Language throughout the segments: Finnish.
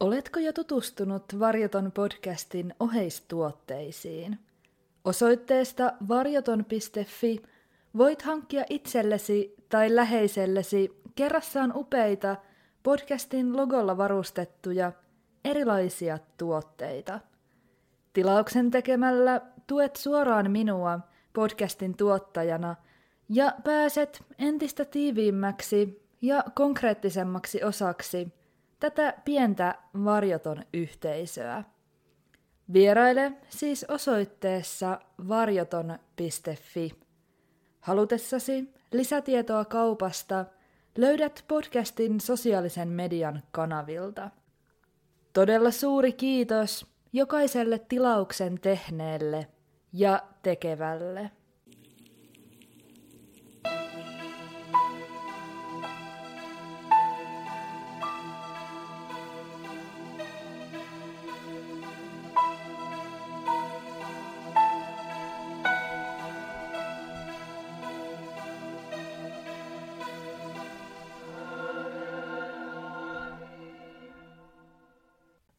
Oletko jo tutustunut Varjoton podcastin oheistuotteisiin? Osoitteesta varjoton.fi voit hankkia itsellesi tai läheisellesi kerrassaan upeita podcastin logolla varustettuja erilaisia tuotteita. Tilauksen tekemällä tuet suoraan minua podcastin tuottajana ja pääset entistä tiiviimmäksi ja konkreettisemmaksi osaksi tätä pientä varjoton yhteisöä. Vieraile siis osoitteessa varjoton.fi. Halutessasi lisätietoa kaupasta löydät podcastin sosiaalisen median kanavilta. Todella suuri kiitos jokaiselle tilauksen tehneelle ja tekevälle.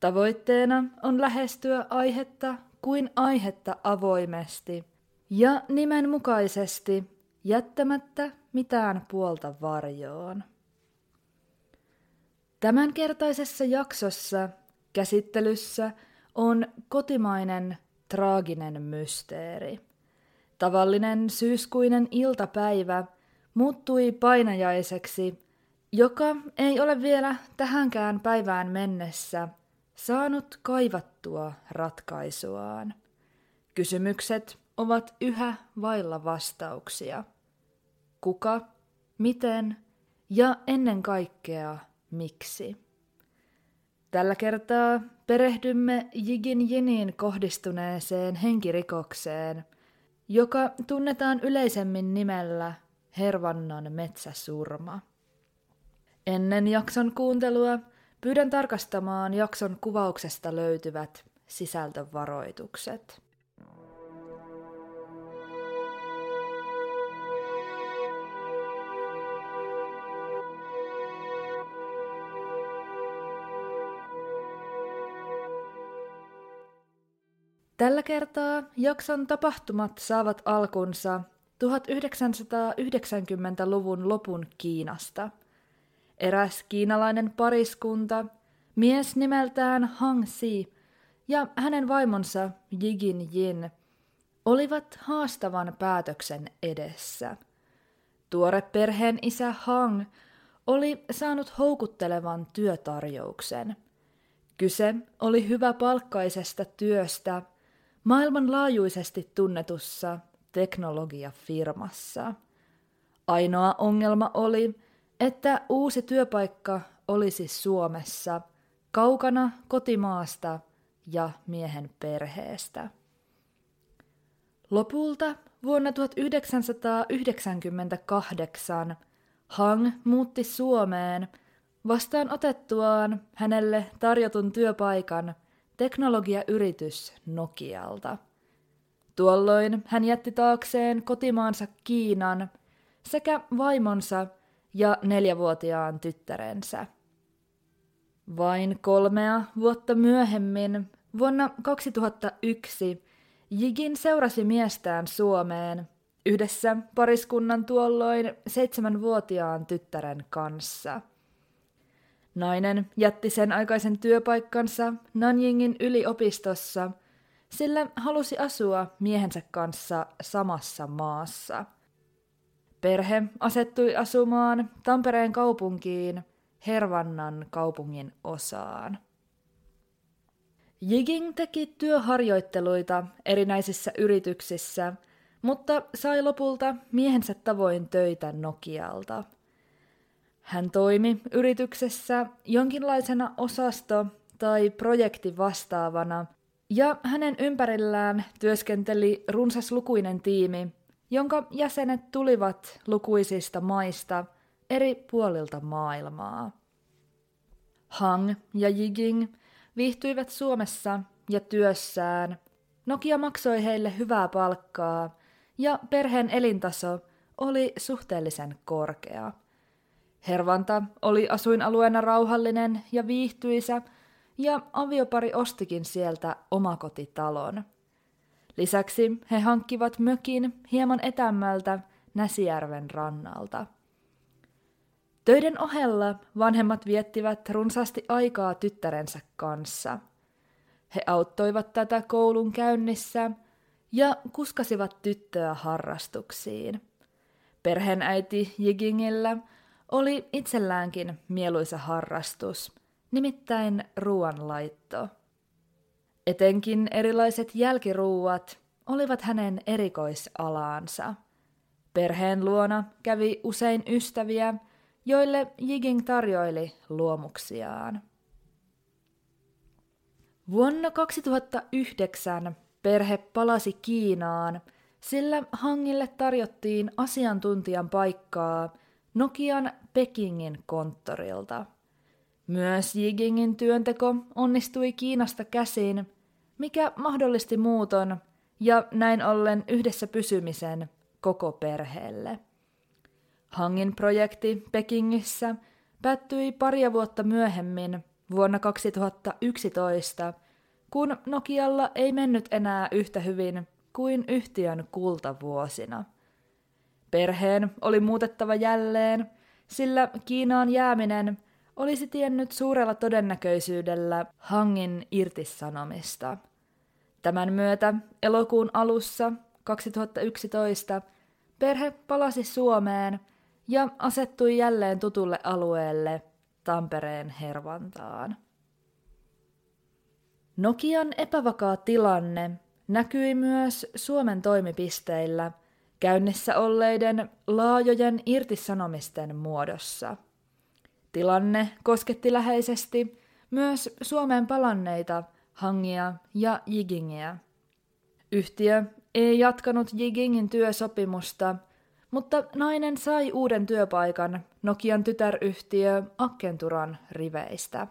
Tavoitteena on lähestyä aihetta kuin aihetta avoimesti ja nimenmukaisesti jättämättä mitään puolta varjoon. Tämänkertaisessa jaksossa käsittelyssä on kotimainen traaginen mysteeri. Tavallinen syyskuinen iltapäivä muuttui painajaiseksi, joka ei ole vielä tähänkään päivään mennessä – saanut kaivattua ratkaisuaan. Kysymykset ovat yhä vailla vastauksia. Kuka, miten ja ennen kaikkea miksi? Tällä kertaa perehdymme Jigin Jiniin kohdistuneeseen henkirikokseen, joka tunnetaan yleisemmin nimellä Hervannan metsäsurma. Ennen jakson kuuntelua – Pyydän tarkastamaan jakson kuvauksesta löytyvät sisältövaroitukset. Tällä kertaa jakson tapahtumat saavat alkunsa 1990-luvun lopun Kiinasta – Eräs kiinalainen pariskunta, mies nimeltään Hang Si ja hänen vaimonsa Jigin Jin, olivat haastavan päätöksen edessä. Tuore perheen isä Hang oli saanut houkuttelevan työtarjouksen. Kyse oli hyvä palkkaisesta työstä maailmanlaajuisesti tunnetussa teknologiafirmassa. Ainoa ongelma oli, että uusi työpaikka olisi Suomessa, kaukana kotimaasta ja miehen perheestä. Lopulta vuonna 1998 Hang muutti Suomeen vastaan otettuaan hänelle tarjotun työpaikan teknologiayritys Nokialta. Tuolloin hän jätti taakseen kotimaansa Kiinan sekä vaimonsa ja neljävuotiaan tyttärensä. Vain kolmea vuotta myöhemmin, vuonna 2001, Jigin seurasi miestään Suomeen yhdessä pariskunnan tuolloin seitsemänvuotiaan tyttären kanssa. Nainen jätti sen aikaisen työpaikkansa Nanjingin yliopistossa, sillä halusi asua miehensä kanssa samassa maassa – Perhe asettui asumaan Tampereen kaupunkiin Hervannan kaupungin osaan. Jiging teki työharjoitteluita erinäisissä yrityksissä, mutta sai lopulta miehensä tavoin töitä Nokialta. Hän toimi yrityksessä jonkinlaisena osasto- tai projektivastaavana, ja hänen ympärillään työskenteli runsaslukuinen tiimi, jonka jäsenet tulivat lukuisista maista eri puolilta maailmaa. Hang ja Yiging viihtyivät Suomessa ja työssään. Nokia maksoi heille hyvää palkkaa ja perheen elintaso oli suhteellisen korkea. Hervanta oli asuinalueena rauhallinen ja viihtyisä, ja aviopari ostikin sieltä omakotitalon. Lisäksi he hankkivat mökin hieman etämmältä Näsijärven rannalta. Töiden ohella vanhemmat viettivät runsaasti aikaa tyttärensä kanssa. He auttoivat tätä koulun käynnissä ja kuskasivat tyttöä harrastuksiin. Perheenäiti Jigingillä oli itselläänkin mieluisa harrastus, nimittäin ruoanlaitto. Etenkin erilaiset jälkiruuat olivat hänen erikoisalaansa. Perheen luona kävi usein ystäviä, joille Jiging tarjoili luomuksiaan. Vuonna 2009 perhe palasi Kiinaan, sillä Hangille tarjottiin asiantuntijan paikkaa Nokian Pekingin konttorilta. Myös Jigingin työnteko onnistui Kiinasta käsin, mikä mahdollisti muuton ja näin ollen yhdessä pysymisen koko perheelle. Hangin projekti Pekingissä päättyi paria vuotta myöhemmin vuonna 2011, kun Nokialla ei mennyt enää yhtä hyvin kuin yhtiön kultavuosina. Perheen oli muutettava jälleen, sillä Kiinaan jääminen olisi tiennyt suurella todennäköisyydellä Hangin irtisanomista. Tämän myötä elokuun alussa 2011 perhe palasi Suomeen ja asettui jälleen tutulle alueelle Tampereen Hervantaan. Nokian epävakaa tilanne näkyi myös Suomen toimipisteillä käynnissä olleiden laajojen irtisanomisten muodossa – Tilanne kosketti läheisesti myös Suomeen palanneita Hangia ja Jigingiä. Yhtiö ei jatkanut Jigingin työsopimusta, mutta nainen sai uuden työpaikan Nokian tytäryhtiö Akkenturan riveistä.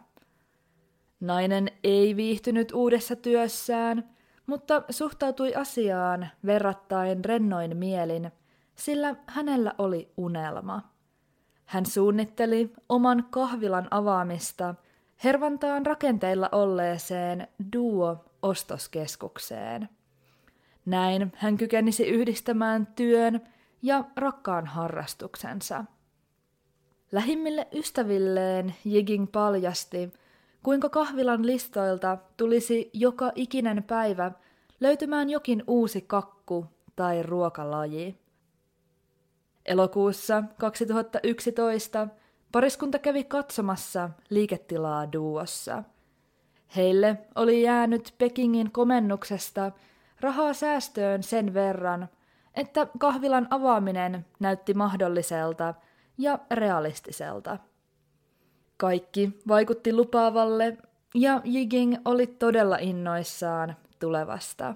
Nainen ei viihtynyt uudessa työssään, mutta suhtautui asiaan verrattain rennoin mielin, sillä hänellä oli unelma – hän suunnitteli oman kahvilan avaamista Hervantaan rakenteilla olleeseen Duo-ostoskeskukseen. Näin hän kykenisi yhdistämään työn ja rakkaan harrastuksensa. Lähimmille ystävilleen Jiging paljasti, kuinka kahvilan listoilta tulisi joka ikinen päivä löytymään jokin uusi kakku tai ruokalaji. Elokuussa 2011 pariskunta kävi katsomassa liiketilaa Duossa. Heille oli jäänyt Pekingin komennuksesta rahaa säästöön sen verran, että kahvilan avaaminen näytti mahdolliselta ja realistiselta. Kaikki vaikutti lupaavalle ja Jiging oli todella innoissaan tulevasta.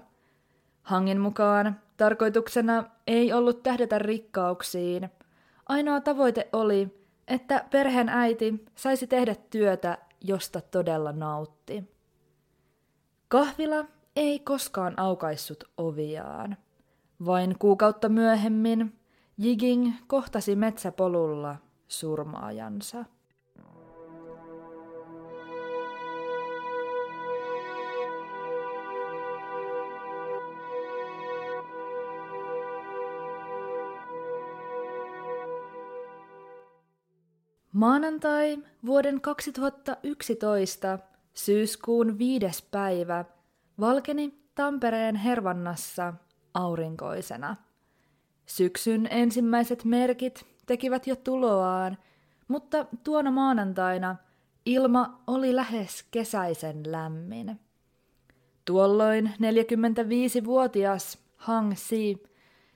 Hangin mukaan Tarkoituksena ei ollut tähdätä rikkauksiin. Ainoa tavoite oli, että perheen äiti saisi tehdä työtä, josta todella nautti. Kahvila ei koskaan aukaissut oviaan. Vain kuukautta myöhemmin Jiging kohtasi metsäpolulla surmaajansa. Maanantai vuoden 2011 syyskuun viides päivä valkeni Tampereen Hervannassa aurinkoisena. Syksyn ensimmäiset merkit tekivät jo tuloaan, mutta tuona maanantaina ilma oli lähes kesäisen lämmin. Tuolloin 45-vuotias Hang Si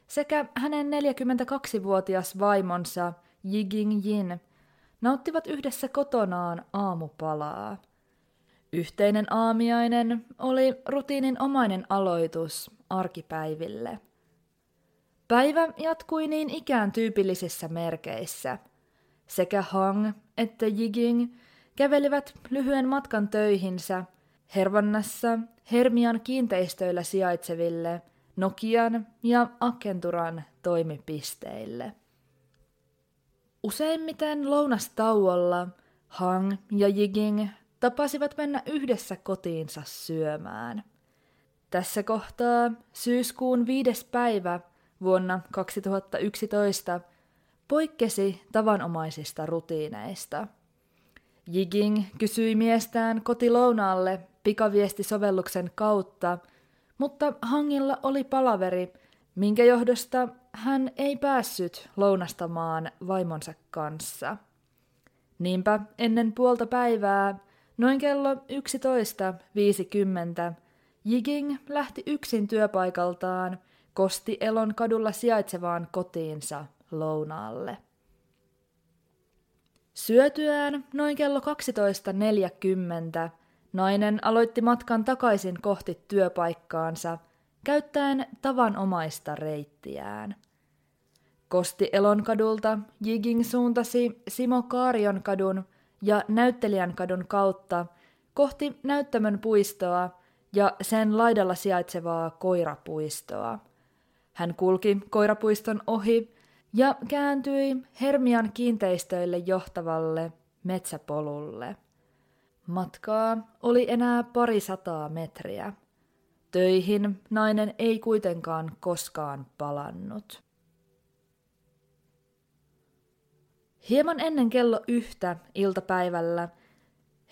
sekä hänen 42-vuotias vaimonsa Yiging Yin – nauttivat yhdessä kotonaan aamupalaa. Yhteinen aamiainen oli rutiininomainen aloitus arkipäiville. Päivä jatkui niin ikään tyypillisissä merkeissä. Sekä Hang että Yiging kävelivät lyhyen matkan töihinsä Hervannassa Hermian kiinteistöillä sijaitseville Nokian ja Akenturan toimipisteille. Useimmiten lounastauolla Hang ja Yiging tapasivat mennä yhdessä kotiinsa syömään. Tässä kohtaa syyskuun viides päivä vuonna 2011 poikkesi tavanomaisista rutiineista. Jiging kysyi miestään kotilounaalle pikaviestisovelluksen kautta, mutta Hangilla oli palaveri, minkä johdosta hän ei päässyt lounastamaan vaimonsa kanssa. Niinpä ennen puolta päivää, noin kello 11.50, Jiging lähti yksin työpaikaltaan Kosti Elon kadulla sijaitsevaan kotiinsa lounaalle. Syötyään noin kello 12.40 nainen aloitti matkan takaisin kohti työpaikkaansa käyttäen tavanomaista reittiään. Kosti Elon kadulta Jiging suuntasi Simo Kaarion kadun ja Näyttelijän kadun kautta kohti Näyttämön puistoa ja sen laidalla sijaitsevaa koirapuistoa. Hän kulki koirapuiston ohi ja kääntyi Hermian kiinteistöille johtavalle metsäpolulle. Matkaa oli enää pari sataa metriä. Töihin nainen ei kuitenkaan koskaan palannut. Hieman ennen kello yhtä iltapäivällä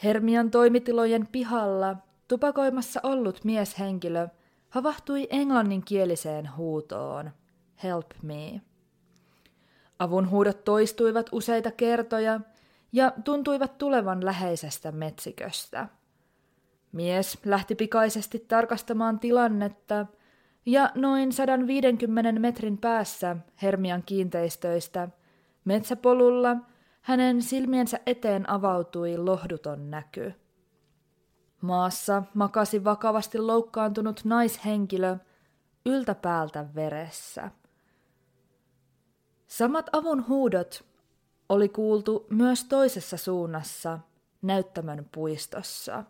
Hermian toimitilojen pihalla tupakoimassa ollut mieshenkilö havahtui englanninkieliseen huutoon Help me. Avun huudot toistuivat useita kertoja ja tuntuivat tulevan läheisestä metsiköstä. Mies lähti pikaisesti tarkastamaan tilannetta ja noin 150 metrin päässä Hermian kiinteistöistä metsäpolulla hänen silmiensä eteen avautui lohduton näky. Maassa makasi vakavasti loukkaantunut naishenkilö yltäpäältä veressä. Samat avun huudot oli kuultu myös toisessa suunnassa, näyttämön puistossa.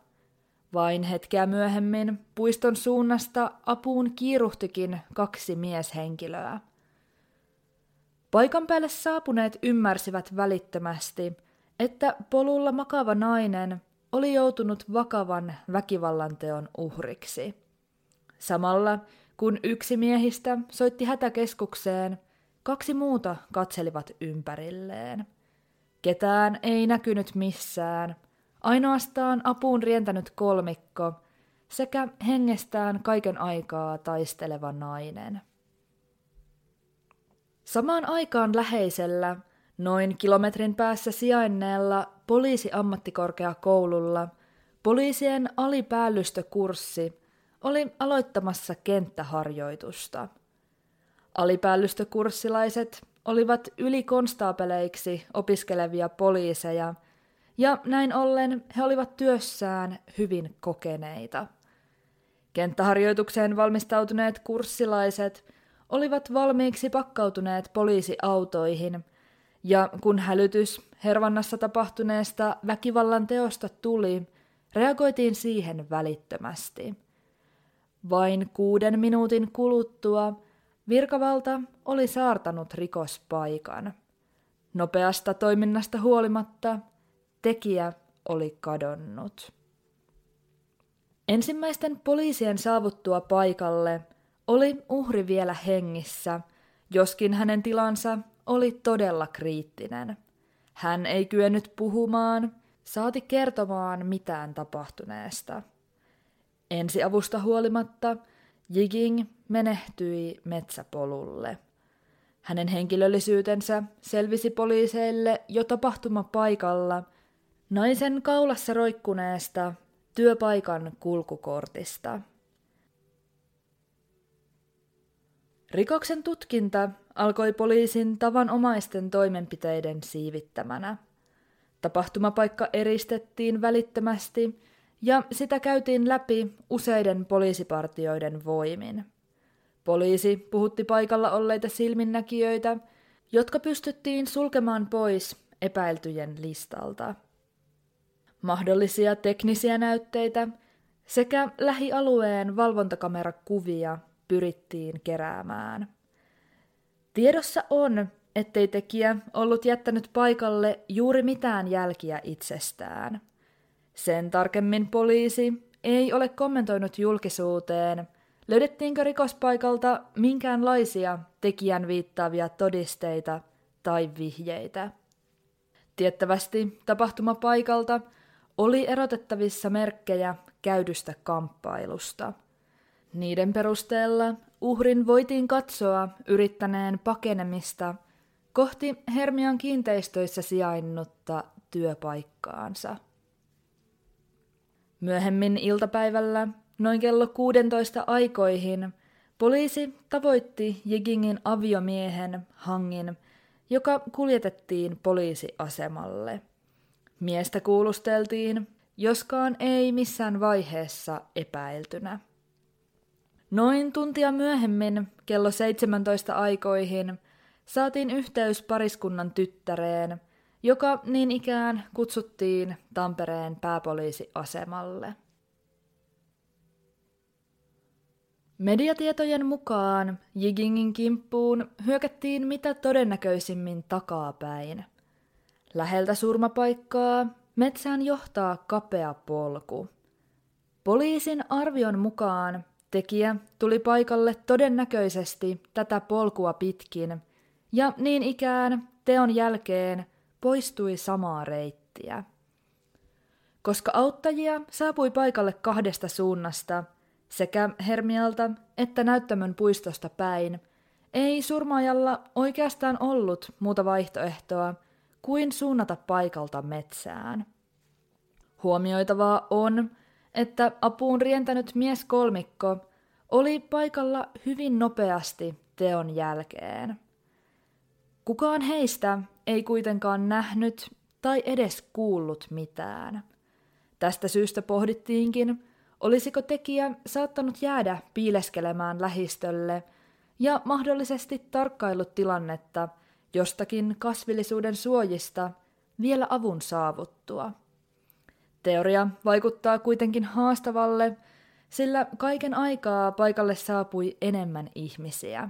Vain hetkeä myöhemmin puiston suunnasta apuun kiiruhtikin kaksi mieshenkilöä. Paikan päälle saapuneet ymmärsivät välittömästi, että polulla makava nainen oli joutunut vakavan väkivallanteon uhriksi. Samalla kun yksi miehistä soitti hätäkeskukseen – Kaksi muuta katselivat ympärilleen. Ketään ei näkynyt missään, ainoastaan apuun rientänyt kolmikko sekä hengestään kaiken aikaa taisteleva nainen. Samaan aikaan läheisellä, noin kilometrin päässä sijainneella poliisiammattikorkeakoululla poliisien alipäällystokurssi oli aloittamassa kenttäharjoitusta – Alipäällystökurssilaiset olivat ylikonstaapeleiksi opiskelevia poliiseja, ja näin ollen he olivat työssään hyvin kokeneita. Kenttäharjoitukseen valmistautuneet kurssilaiset olivat valmiiksi pakkautuneet poliisiautoihin, ja kun hälytys Hervannassa tapahtuneesta väkivallan teosta tuli, reagoitiin siihen välittömästi. Vain kuuden minuutin kuluttua Virkavalta oli saartanut rikospaikan. Nopeasta toiminnasta huolimatta tekijä oli kadonnut. Ensimmäisten poliisien saavuttua paikalle oli uhri vielä hengissä, joskin hänen tilansa oli todella kriittinen. Hän ei kyennyt puhumaan, saati kertomaan mitään tapahtuneesta. Ensiavusta huolimatta Jiging menehtyi metsäpolulle. Hänen henkilöllisyytensä selvisi poliiseille jo tapahtumapaikalla naisen kaulassa roikkuneesta työpaikan kulkukortista. Rikoksen tutkinta alkoi poliisin tavanomaisten toimenpiteiden siivittämänä. Tapahtumapaikka eristettiin välittömästi ja sitä käytiin läpi useiden poliisipartioiden voimin. Poliisi puhutti paikalla olleita silminnäkijöitä, jotka pystyttiin sulkemaan pois epäiltyjen listalta. Mahdollisia teknisiä näytteitä sekä lähialueen valvontakamerakuvia pyrittiin keräämään. Tiedossa on, ettei tekijä ollut jättänyt paikalle juuri mitään jälkiä itsestään. Sen tarkemmin poliisi ei ole kommentoinut julkisuuteen, löydettiinkö rikospaikalta minkäänlaisia tekijän viittaavia todisteita tai vihjeitä. Tiettävästi tapahtumapaikalta oli erotettavissa merkkejä käydystä kamppailusta. Niiden perusteella uhrin voitiin katsoa yrittäneen pakenemista kohti Hermian kiinteistöissä sijainnutta työpaikkaansa. Myöhemmin iltapäivällä, noin kello 16 aikoihin, poliisi tavoitti Jigingin aviomiehen Hangin, joka kuljetettiin poliisiasemalle. Miestä kuulusteltiin, joskaan ei missään vaiheessa epäiltynä. Noin tuntia myöhemmin, kello 17 aikoihin, saatiin yhteys pariskunnan tyttäreen, joka niin ikään kutsuttiin Tampereen pääpoliisiasemalle. Mediatietojen mukaan Jigingin kimppuun hyökättiin mitä todennäköisimmin takapäin. Läheltä surmapaikkaa metsään johtaa kapea polku. Poliisin arvion mukaan tekijä tuli paikalle todennäköisesti tätä polkua pitkin ja niin ikään teon jälkeen poistui samaa reittiä. Koska auttajia saapui paikalle kahdesta suunnasta, sekä Hermialta että näyttämön puistosta päin, ei surmaajalla oikeastaan ollut muuta vaihtoehtoa kuin suunnata paikalta metsään. Huomioitavaa on, että apuun rientänyt mies kolmikko oli paikalla hyvin nopeasti teon jälkeen. Kukaan heistä ei kuitenkaan nähnyt tai edes kuullut mitään. Tästä syystä pohdittiinkin, olisiko tekijä saattanut jäädä piileskelemään lähistölle ja mahdollisesti tarkkaillut tilannetta jostakin kasvillisuuden suojista vielä avun saavuttua. Teoria vaikuttaa kuitenkin haastavalle, sillä kaiken aikaa paikalle saapui enemmän ihmisiä.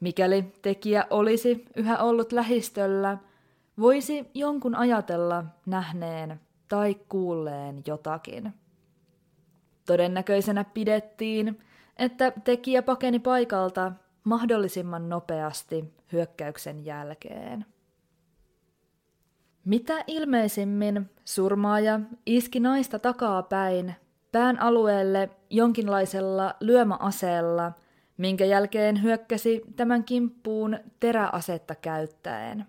Mikäli tekijä olisi yhä ollut lähistöllä, voisi jonkun ajatella nähneen tai kuulleen jotakin. Todennäköisenä pidettiin, että tekijä pakeni paikalta mahdollisimman nopeasti hyökkäyksen jälkeen. Mitä ilmeisimmin surmaaja iski naista takaa päin pään alueelle jonkinlaisella lyömäaseella, minkä jälkeen hyökkäsi tämän kimppuun teräasetta käyttäen.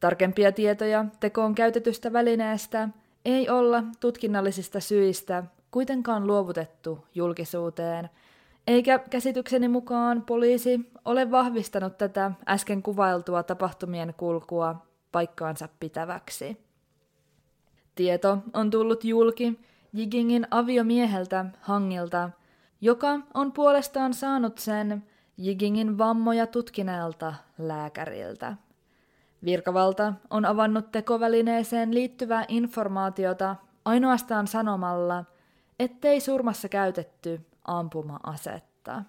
Tarkempia tietoja tekoon käytetystä välineestä ei olla tutkinnallisista syistä kuitenkaan luovutettu julkisuuteen, eikä käsitykseni mukaan poliisi ole vahvistanut tätä äsken kuvailtua tapahtumien kulkua paikkaansa pitäväksi. Tieto on tullut julki Jigingin aviomieheltä Hangilta, joka on puolestaan saanut sen Jigingin vammoja tutkineelta lääkäriltä. Virkavalta on avannut tekovälineeseen liittyvää informaatiota ainoastaan sanomalla, ettei surmassa käytetty ampuma-asetta.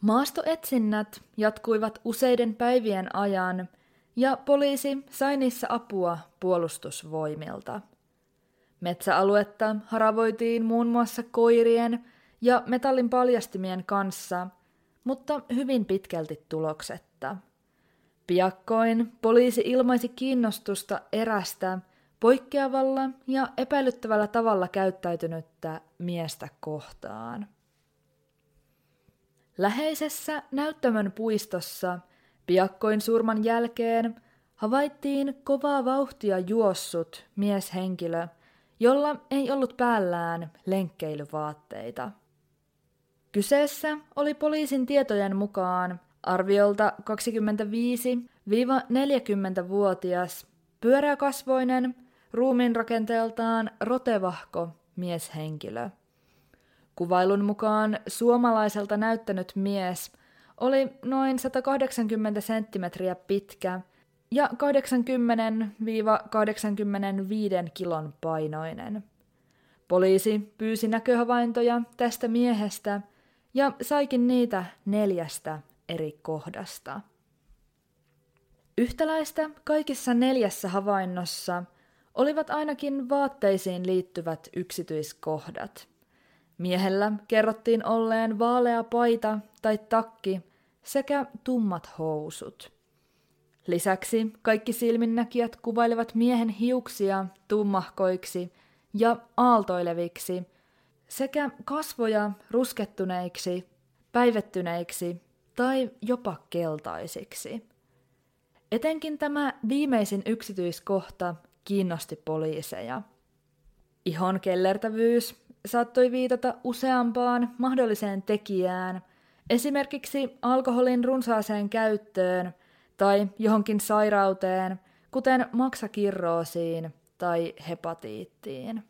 Maastoetsinnät jatkuivat useiden päivien ajan ja poliisi sai niissä apua puolustusvoimilta. Metsäaluetta haravoitiin muun muassa koirien ja metallin paljastimien kanssa, mutta hyvin pitkälti tuloksetta. Piakkoin poliisi ilmaisi kiinnostusta erästä poikkeavalla ja epäilyttävällä tavalla käyttäytynyttä miestä kohtaan. Läheisessä näyttämön puistossa piakkoin surman jälkeen havaittiin kovaa vauhtia juossut mieshenkilö, jolla ei ollut päällään lenkkeilyvaatteita. Kyseessä oli poliisin tietojen mukaan arviolta 25-40-vuotias pyöreäkasvoinen, ruumiin rakenteeltaan rotevahko mieshenkilö. Kuvailun mukaan suomalaiselta näyttänyt mies oli noin 180 senttimetriä pitkä ja 80-85 kilon painoinen. Poliisi pyysi näköhavaintoja tästä miehestä ja saikin niitä neljästä eri kohdasta. Yhtäläistä kaikissa neljässä havainnossa olivat ainakin vaatteisiin liittyvät yksityiskohdat. Miehellä kerrottiin olleen vaalea paita tai takki sekä tummat housut. Lisäksi kaikki silminnäkijät kuvailevat miehen hiuksia tummahkoiksi ja aaltoileviksi sekä kasvoja ruskettuneiksi, päivettyneiksi tai jopa keltaisiksi. Etenkin tämä viimeisin yksityiskohta kiinnosti poliiseja. Ihon kellertävyys saattoi viitata useampaan mahdolliseen tekijään, esimerkiksi alkoholin runsaaseen käyttöön tai johonkin sairauteen, kuten maksakirroosiin tai hepatiittiin.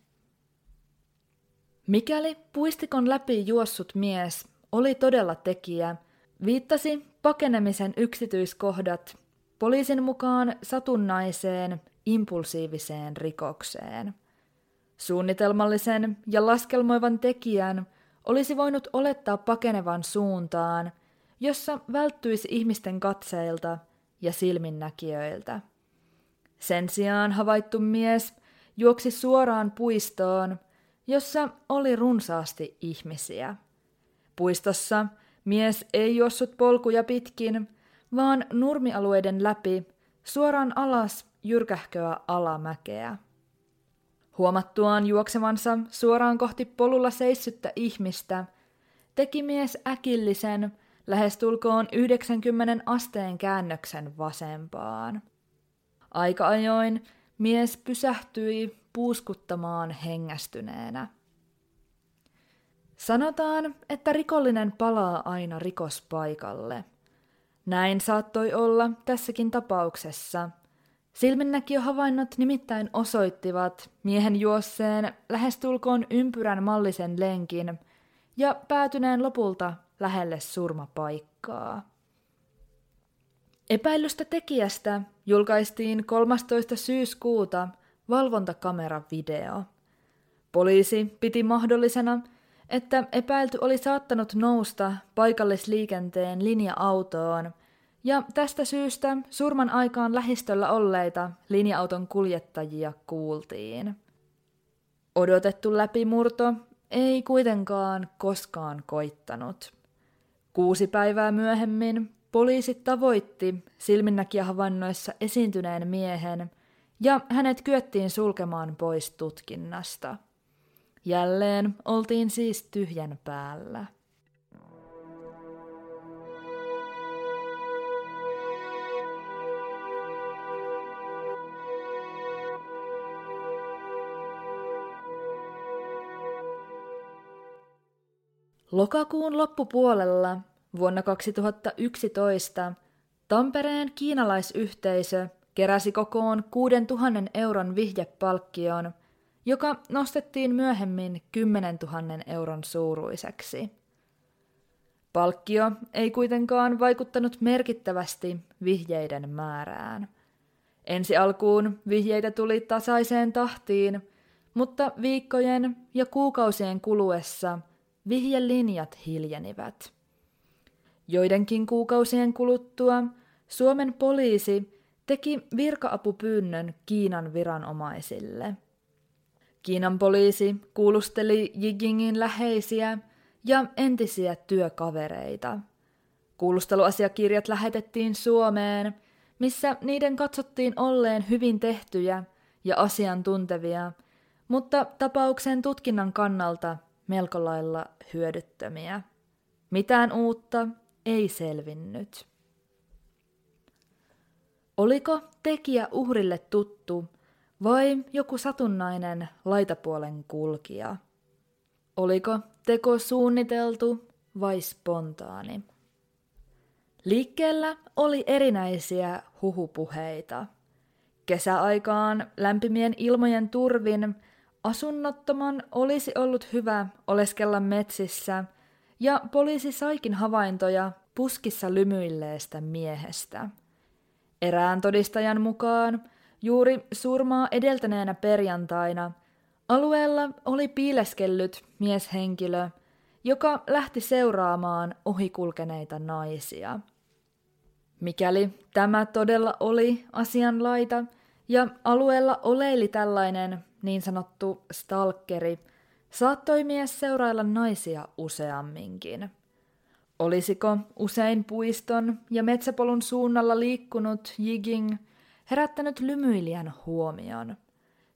Mikäli puistikon läpi juossut mies oli todella tekijä, viittasi pakenemisen yksityiskohdat poliisin mukaan satunnaiseen, impulsiiviseen rikokseen. Suunnitelmallisen ja laskelmoivan tekijän olisi voinut olettaa pakenevan suuntaan, jossa välttyisi ihmisten katseilta ja silminnäkijöiltä. Sen sijaan havaittu mies juoksi suoraan puistoon, jossa oli runsaasti ihmisiä. Puistossa mies ei juossut polkuja pitkin, vaan nurmialueiden läpi suoraan alas jyrkähköä alamäkeä. Huomattuaan juoksevansa suoraan kohti polulla seissyttä ihmistä, teki mies äkillisen, lähestulkoon 90 asteen käännöksen vasempaan. Aika ajoin mies pysähtyi puuskuttamaan hengästyneenä. Sanotaan, että rikollinen palaa aina rikospaikalle. Näin saattoi olla tässäkin tapauksessa. Silminnäkijöhavainnot nimittäin osoittivat miehen juosseen lähestulkoon ympyrän mallisen lenkin ja päätyneen lopulta lähelle surmapaikkaa. Epäilystä tekijästä julkaistiin 13. syyskuuta valvontakameravideo. Poliisi piti mahdollisena, että epäilty oli saattanut nousta paikallisliikenteen linja-autoon, ja tästä syystä surman aikaan lähistöllä olleita linja-auton kuljettajia kuultiin. Odotettu läpimurto ei kuitenkaan koskaan koittanut. Kuusi päivää myöhemmin poliisi tavoitti silminnäkijähavainnoissa esiintyneen miehen ja hänet kyettiin sulkemaan pois tutkinnasta. Jälleen oltiin siis tyhjän päällä. Lokakuun loppupuolella vuonna 2011 Tampereen kiinalaisyhteisö keräsi kokoon 6000 euron vihjepalkkion, joka nostettiin myöhemmin 10 000 euron suuruiseksi. Palkkio ei kuitenkaan vaikuttanut merkittävästi vihjeiden määrään. Ensi alkuun vihjeitä tuli tasaiseen tahtiin, mutta viikkojen ja kuukausien kuluessa vihjelinjat hiljenivät. Joidenkin kuukausien kuluttua Suomen poliisi teki virkaapupyynnön Kiinan viranomaisille. Kiinan poliisi kuulusteli Jigingin läheisiä ja entisiä työkavereita. Kuulusteluasiakirjat lähetettiin Suomeen, missä niiden katsottiin olleen hyvin tehtyjä ja asiantuntevia, mutta tapauksen tutkinnan kannalta melko lailla hyödyttömiä. Mitään uutta ei selvinnyt. Oliko tekijä uhrille tuttu vai joku satunnainen laitapuolen kulkija? Oliko teko suunniteltu vai spontaani? Liikkeellä oli erinäisiä huhupuheita. Kesäaikaan lämpimien ilmojen turvin asunnottoman olisi ollut hyvä oleskella metsissä, ja poliisi saikin havaintoja puskissa lymyilleestä miehestä. Erään todistajan mukaan juuri surmaa edeltäneenä perjantaina alueella oli piileskellyt mieshenkilö, joka lähti seuraamaan ohikulkeneita naisia. Mikäli tämä todella oli asianlaita ja alueella oleili tällainen niin sanottu stalkeri, saattoi mies seurailla naisia useamminkin. Olisiko usein puiston ja metsäpolun suunnalla liikkunut Jigging herättänyt lymyilijän huomion?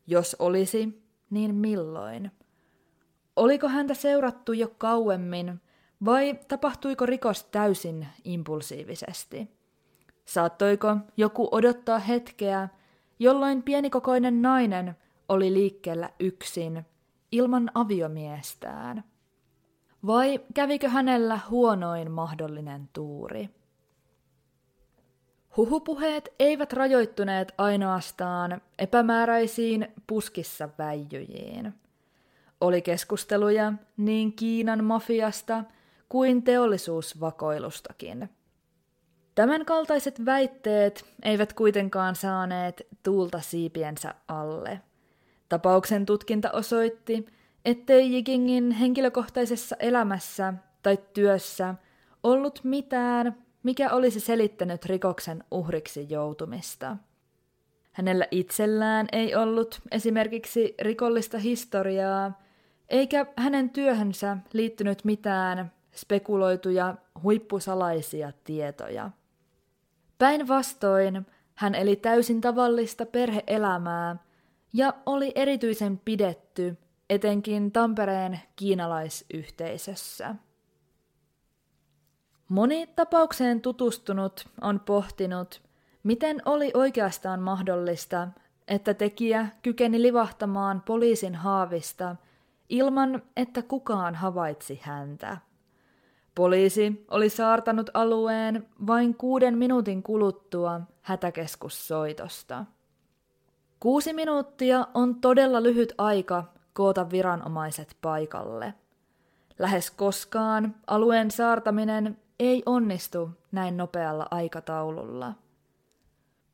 Jos olisi, niin milloin? Oliko häntä seurattu jo kauemmin vai tapahtuiko rikos täysin impulsiivisesti? Saattoiko joku odottaa hetkeä, jolloin pienikokoinen nainen oli liikkeellä yksin, ilman aviomiestään? Vai kävikö hänellä huonoin mahdollinen tuuri? Huhupuheet eivät rajoittuneet ainoastaan epämääräisiin puskissa väijyjiin. Oli keskusteluja niin Kiinan mafiasta kuin teollisuusvakoilustakin. Tämän kaltaiset väitteet eivät kuitenkaan saaneet tuulta siipiensä alle. Tapauksen tutkinta osoitti, ettei Jikingin henkilökohtaisessa elämässä tai työssä ollut mitään, mikä olisi selittänyt rikoksen uhriksi joutumista. Hänellä itsellään ei ollut esimerkiksi rikollista historiaa, eikä hänen työhönsä liittynyt mitään spekuloituja huippusalaisia tietoja. Päinvastoin hän eli täysin tavallista perheelämää ja oli erityisen pidetty etenkin Tampereen kiinalaisyhteisössä. Moni tapaukseen tutustunut on pohtinut, miten oli oikeastaan mahdollista, että tekijä kykeni livahtamaan poliisin haavista ilman, että kukaan havaitsi häntä. Poliisi oli saartanut alueen vain kuuden minuutin kuluttua hätäkeskussoitosta. Kuusi minuuttia on todella lyhyt aika koota viranomaiset paikalle. Lähes koskaan alueen saartaminen ei onnistu näin nopealla aikataululla.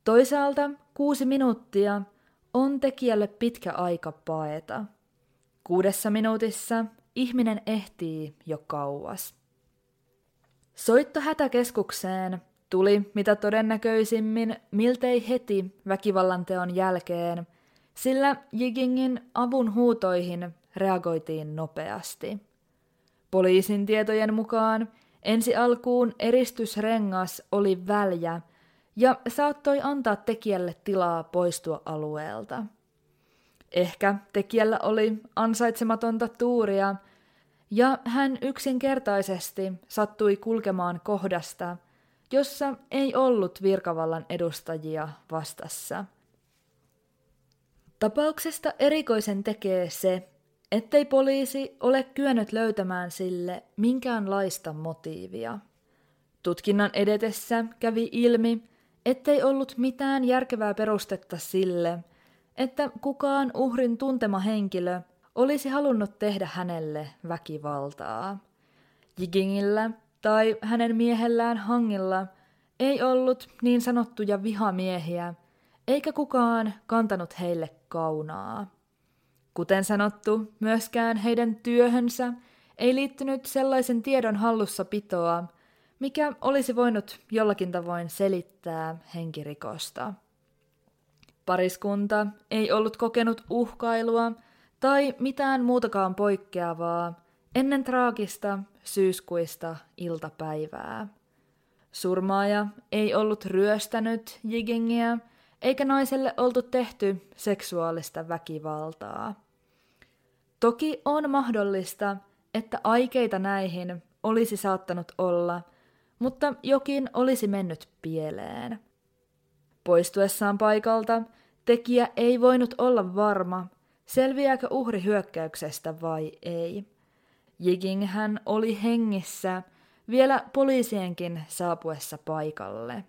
Toisaalta kuusi minuuttia on tekijälle pitkä aika paeta. Kuudessa minuutissa ihminen ehtii jo kauas. Soitto hätäkeskukseen tuli mitä todennäköisimmin miltei heti väkivallanteon jälkeen, sillä Jigingin avun huutoihin reagoitiin nopeasti. Poliisin tietojen mukaan ensi alkuun eristysrengas oli väljä ja saattoi antaa tekijälle tilaa poistua alueelta. Ehkä tekijällä oli ansaitsematonta tuuria – ja hän yksinkertaisesti sattui kulkemaan kohdasta, jossa ei ollut virkavallan edustajia vastassa. Tapauksesta erikoisen tekee se, ettei poliisi ole kyennyt löytämään sille minkäänlaista motiivia. Tutkinnan edetessä kävi ilmi, ettei ollut mitään järkevää perustetta sille, että kukaan uhrin tuntema henkilö olisi halunnut tehdä hänelle väkivaltaa. Jigingillä tai hänen miehellään Hangilla ei ollut niin sanottuja vihamiehiä, eikä kukaan kantanut heille kaunaa. Kuten sanottu, myöskään heidän työhönsä ei liittynyt sellaisen tiedon hallussapitoa, mikä olisi voinut jollakin tavoin selittää henkirikosta. Pariskunta ei ollut kokenut uhkailua tai mitään muutakaan poikkeavaa ennen traagista syyskuista iltapäivää. Surmaaja ei ollut ryöstänyt jigingiä, eikä naiselle oltu tehty seksuaalista väkivaltaa. Toki on mahdollista, että aikeita näihin olisi saattanut olla, mutta jokin olisi mennyt pieleen. Poistuessaan paikalta tekijä ei voinut olla varma, selviääkö uhri hyökkäyksestä vai ei. Jiging hän oli hengissä vielä poliisienkin saapuessa paikalle.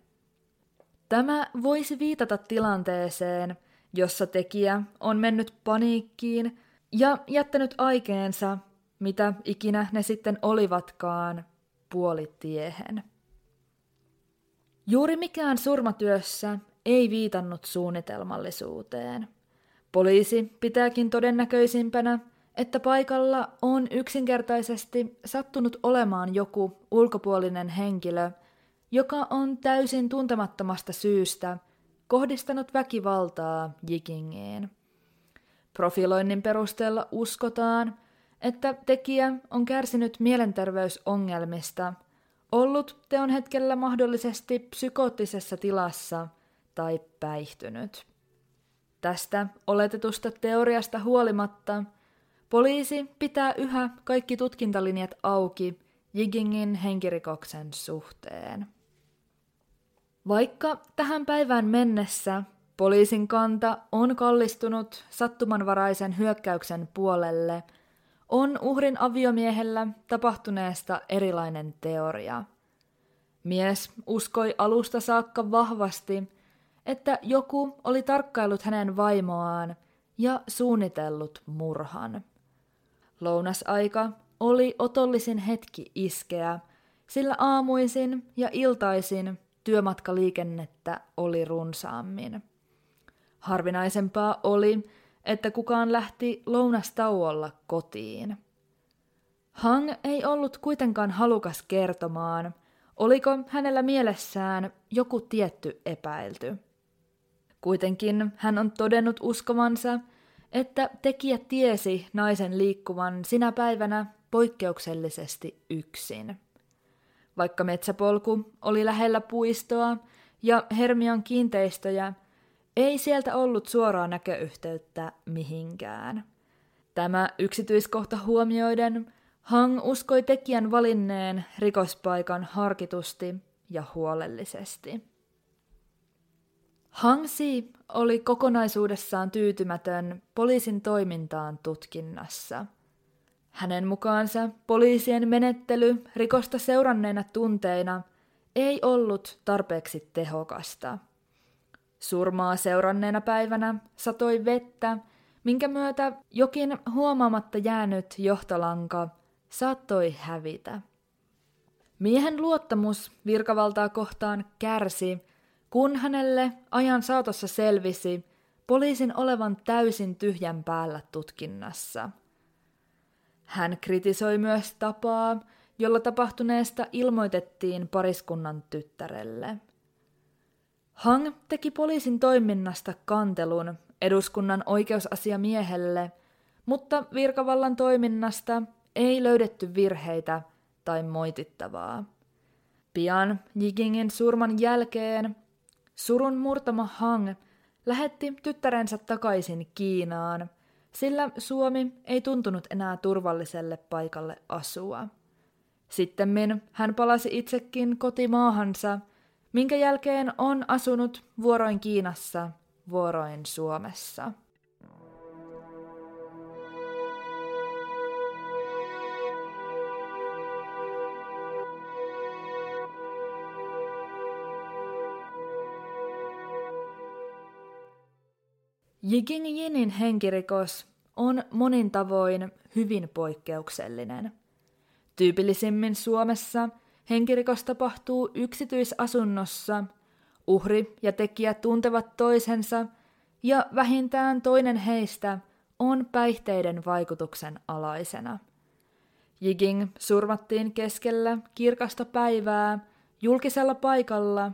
Tämä voisi viitata tilanteeseen, jossa tekijä on mennyt paniikkiin ja jättänyt aikeensa, mitä ikinä ne sitten olivatkaan, puolitiehen. Juuri mikään surmatyössä ei viitannut suunnitelmallisuuteen. Poliisi pitääkin todennäköisimpänä, että paikalla on yksinkertaisesti sattunut olemaan joku ulkopuolinen henkilö, joka on täysin tuntemattomasta syystä kohdistanut väkivaltaa Jikingiin. Profiloinnin perusteella uskotaan, että tekijä on kärsinyt mielenterveysongelmista, ollut teon hetkellä mahdollisesti psykoottisessa tilassa tai päihtynyt. Tästä oletetusta teoriasta huolimatta poliisi pitää yhä kaikki tutkintalinjat auki Jigingin henkirikoksen suhteen. Vaikka tähän päivään mennessä poliisin kanta on kallistunut sattumanvaraisen hyökkäyksen puolelle, on uhrin aviomiehellä tapahtuneesta erilainen teoria. Mies uskoi alusta saakka vahvasti, että joku oli tarkkailut hänen vaimoaan ja suunnitellut murhan. Lounasaika oli otollisin hetki iskeä, sillä aamuisin ja iltaisin työmatkaliikennettä oli runsaammin. Harvinaisempaa oli, että kukaan lähti lounastauolla kotiin. Hang ei ollut kuitenkaan halukas kertomaan, oliko hänellä mielessään joku tietty epäilty. Kuitenkin hän on todennut uskovansa, että tekijä tiesi naisen liikkuvan sinä päivänä poikkeuksellisesti yksin. Vaikka metsäpolku oli lähellä puistoa ja Hermion kiinteistöjä, ei sieltä ollut suoraa näköyhteyttä mihinkään. Tämä yksityiskohta huomioiden Hang uskoi tekijän valinneen rikospaikan harkitusti ja huolellisesti. Hangsi oli kokonaisuudessaan tyytymätön poliisin toimintaan tutkinnassa. Hänen mukaansa poliisien menettely rikosta seuranneena tunteina ei ollut tarpeeksi tehokasta. Surmaa seuranneena päivänä satoi vettä, minkä myötä jokin huomaamatta jäänyt johtolanka saattoi hävitä. Miehen luottamus virkavaltaa kohtaan kärsi kun hänelle ajan saatossa selvisi poliisin olevan täysin tyhjän päällä tutkinnassa. Hän kritisoi myös tapaa, jolla tapahtuneesta ilmoitettiin pariskunnan tyttärelle. Hang teki poliisin toiminnasta kantelun eduskunnan oikeusasiamiehelle, mutta virkavallan toiminnasta ei löydetty virheitä tai moitittavaa. Pian Jigingin surman jälkeen Surun murtama Hang lähetti tyttärensä takaisin Kiinaan, sillä Suomi ei tuntunut enää turvalliselle paikalle asua. Sittemmin hän palasi itsekin kotimaahansa, minkä jälkeen on asunut vuoroin Kiinassa, vuoroin Suomessa. Jiging Jinin henkirikos on monin tavoin hyvin poikkeuksellinen. Tyypillisimmin Suomessa henkirikos tapahtuu yksityisasunnossa, uhri ja tekijä tuntevat toisensa ja vähintään toinen heistä on päihteiden vaikutuksen alaisena. Jiging surmattiin keskellä kirkasta päivää julkisella paikalla,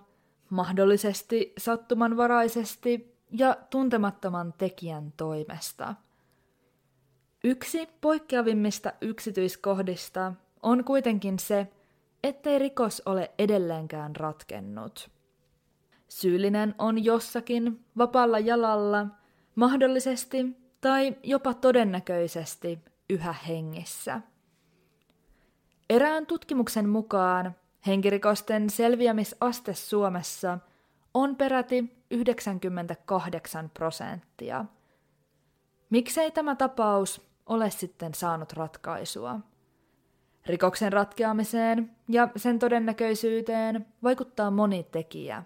mahdollisesti sattumanvaraisesti ja tuntemattoman tekijän toimesta. Yksi poikkeavimmista yksityiskohdista on kuitenkin se, ettei rikos ole edelleenkään ratkennut. Syyllinen on jossakin vapaalla jalalla, mahdollisesti tai jopa todennäköisesti yhä hengissä. Erään tutkimuksen mukaan henkirikosten selviämisaste Suomessa on peräti 98 prosenttia. Miksei tämä tapaus ole sitten saanut ratkaisua? Rikoksen ratkeamiseen ja sen todennäköisyyteen vaikuttaa moni tekijä.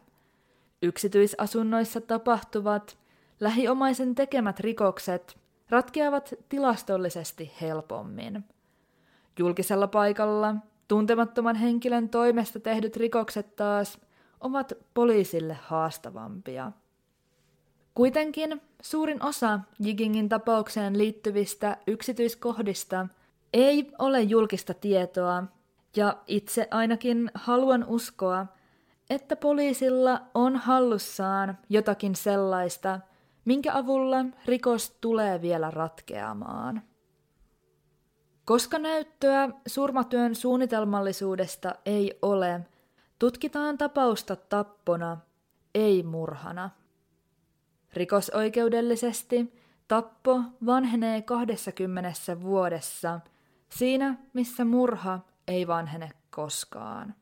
Yksityisasunnoissa tapahtuvat, lähiomaisen tekemät rikokset ratkeavat tilastollisesti helpommin. Julkisella paikalla tuntemattoman henkilön toimesta tehdyt rikokset taas ovat poliisille haastavampia. Kuitenkin suurin osa Jigingin tapaukseen liittyvistä yksityiskohdista ei ole julkista tietoa, ja itse ainakin haluan uskoa, että poliisilla on hallussaan jotakin sellaista, minkä avulla rikos tulee vielä ratkeamaan. Koska näyttöä surmatyön suunnitelmallisuudesta ei ole, tutkitaan tapausta tappona, ei murhana. Rikosoikeudellisesti tappo vanhenee 20 vuodessa, siinä missä murha ei vanhene koskaan.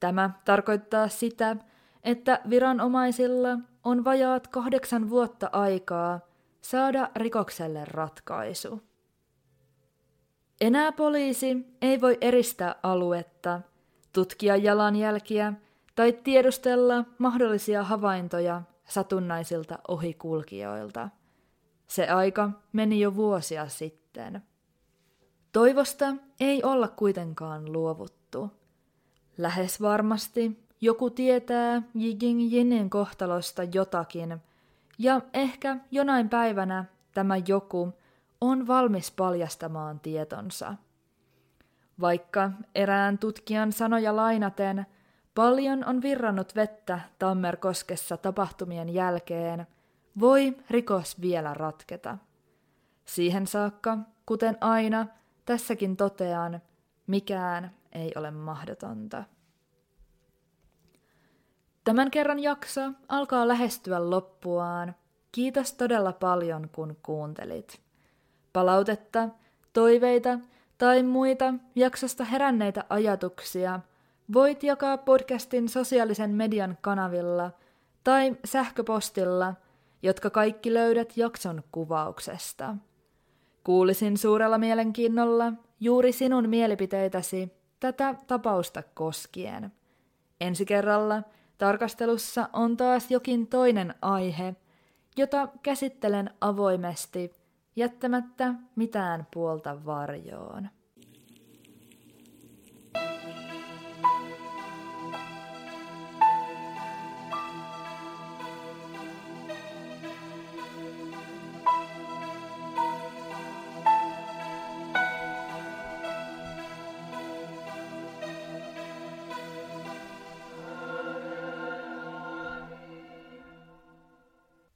Tämä tarkoittaa sitä, että viranomaisilla on vajaat kahdeksan vuotta aikaa saada rikokselle ratkaisu. Enää poliisi ei voi eristää aluetta, tutkia jalanjälkiä tai tiedustella mahdollisia havaintoja satunnaisilta ohikulkijoilta. Se aika meni jo vuosia sitten. Toivosta ei olla kuitenkaan luovuttu. Lähes varmasti joku tietää Jiging Jinin kohtalosta jotakin, ja ehkä jonain päivänä tämä joku on valmis paljastamaan tietonsa. Vaikka erään tutkijan sanoja lainaten, paljon on virrannut vettä Tammerkoskessa tapahtumien jälkeen, voi rikos vielä ratketa. Siihen saakka, kuten aina, tässäkin totean, mikään ei ole mahdotonta. Tämän kerran jakso alkaa lähestyä loppuaan. Kiitos todella paljon, kun kuuntelit. Palautetta, toiveita tai muita jaksosta heränneitä ajatuksia voit jakaa podcastin sosiaalisen median kanavilla tai sähköpostilla, jotka kaikki löydät jakson kuvauksesta. Kuulisin suurella mielenkiinnolla juuri sinun mielipiteitäsi tätä tapausta koskien. Ensi kerralla tarkastelussa on taas jokin toinen aihe, jota käsittelen avoimesti jättämättä mitään puolta varjoon.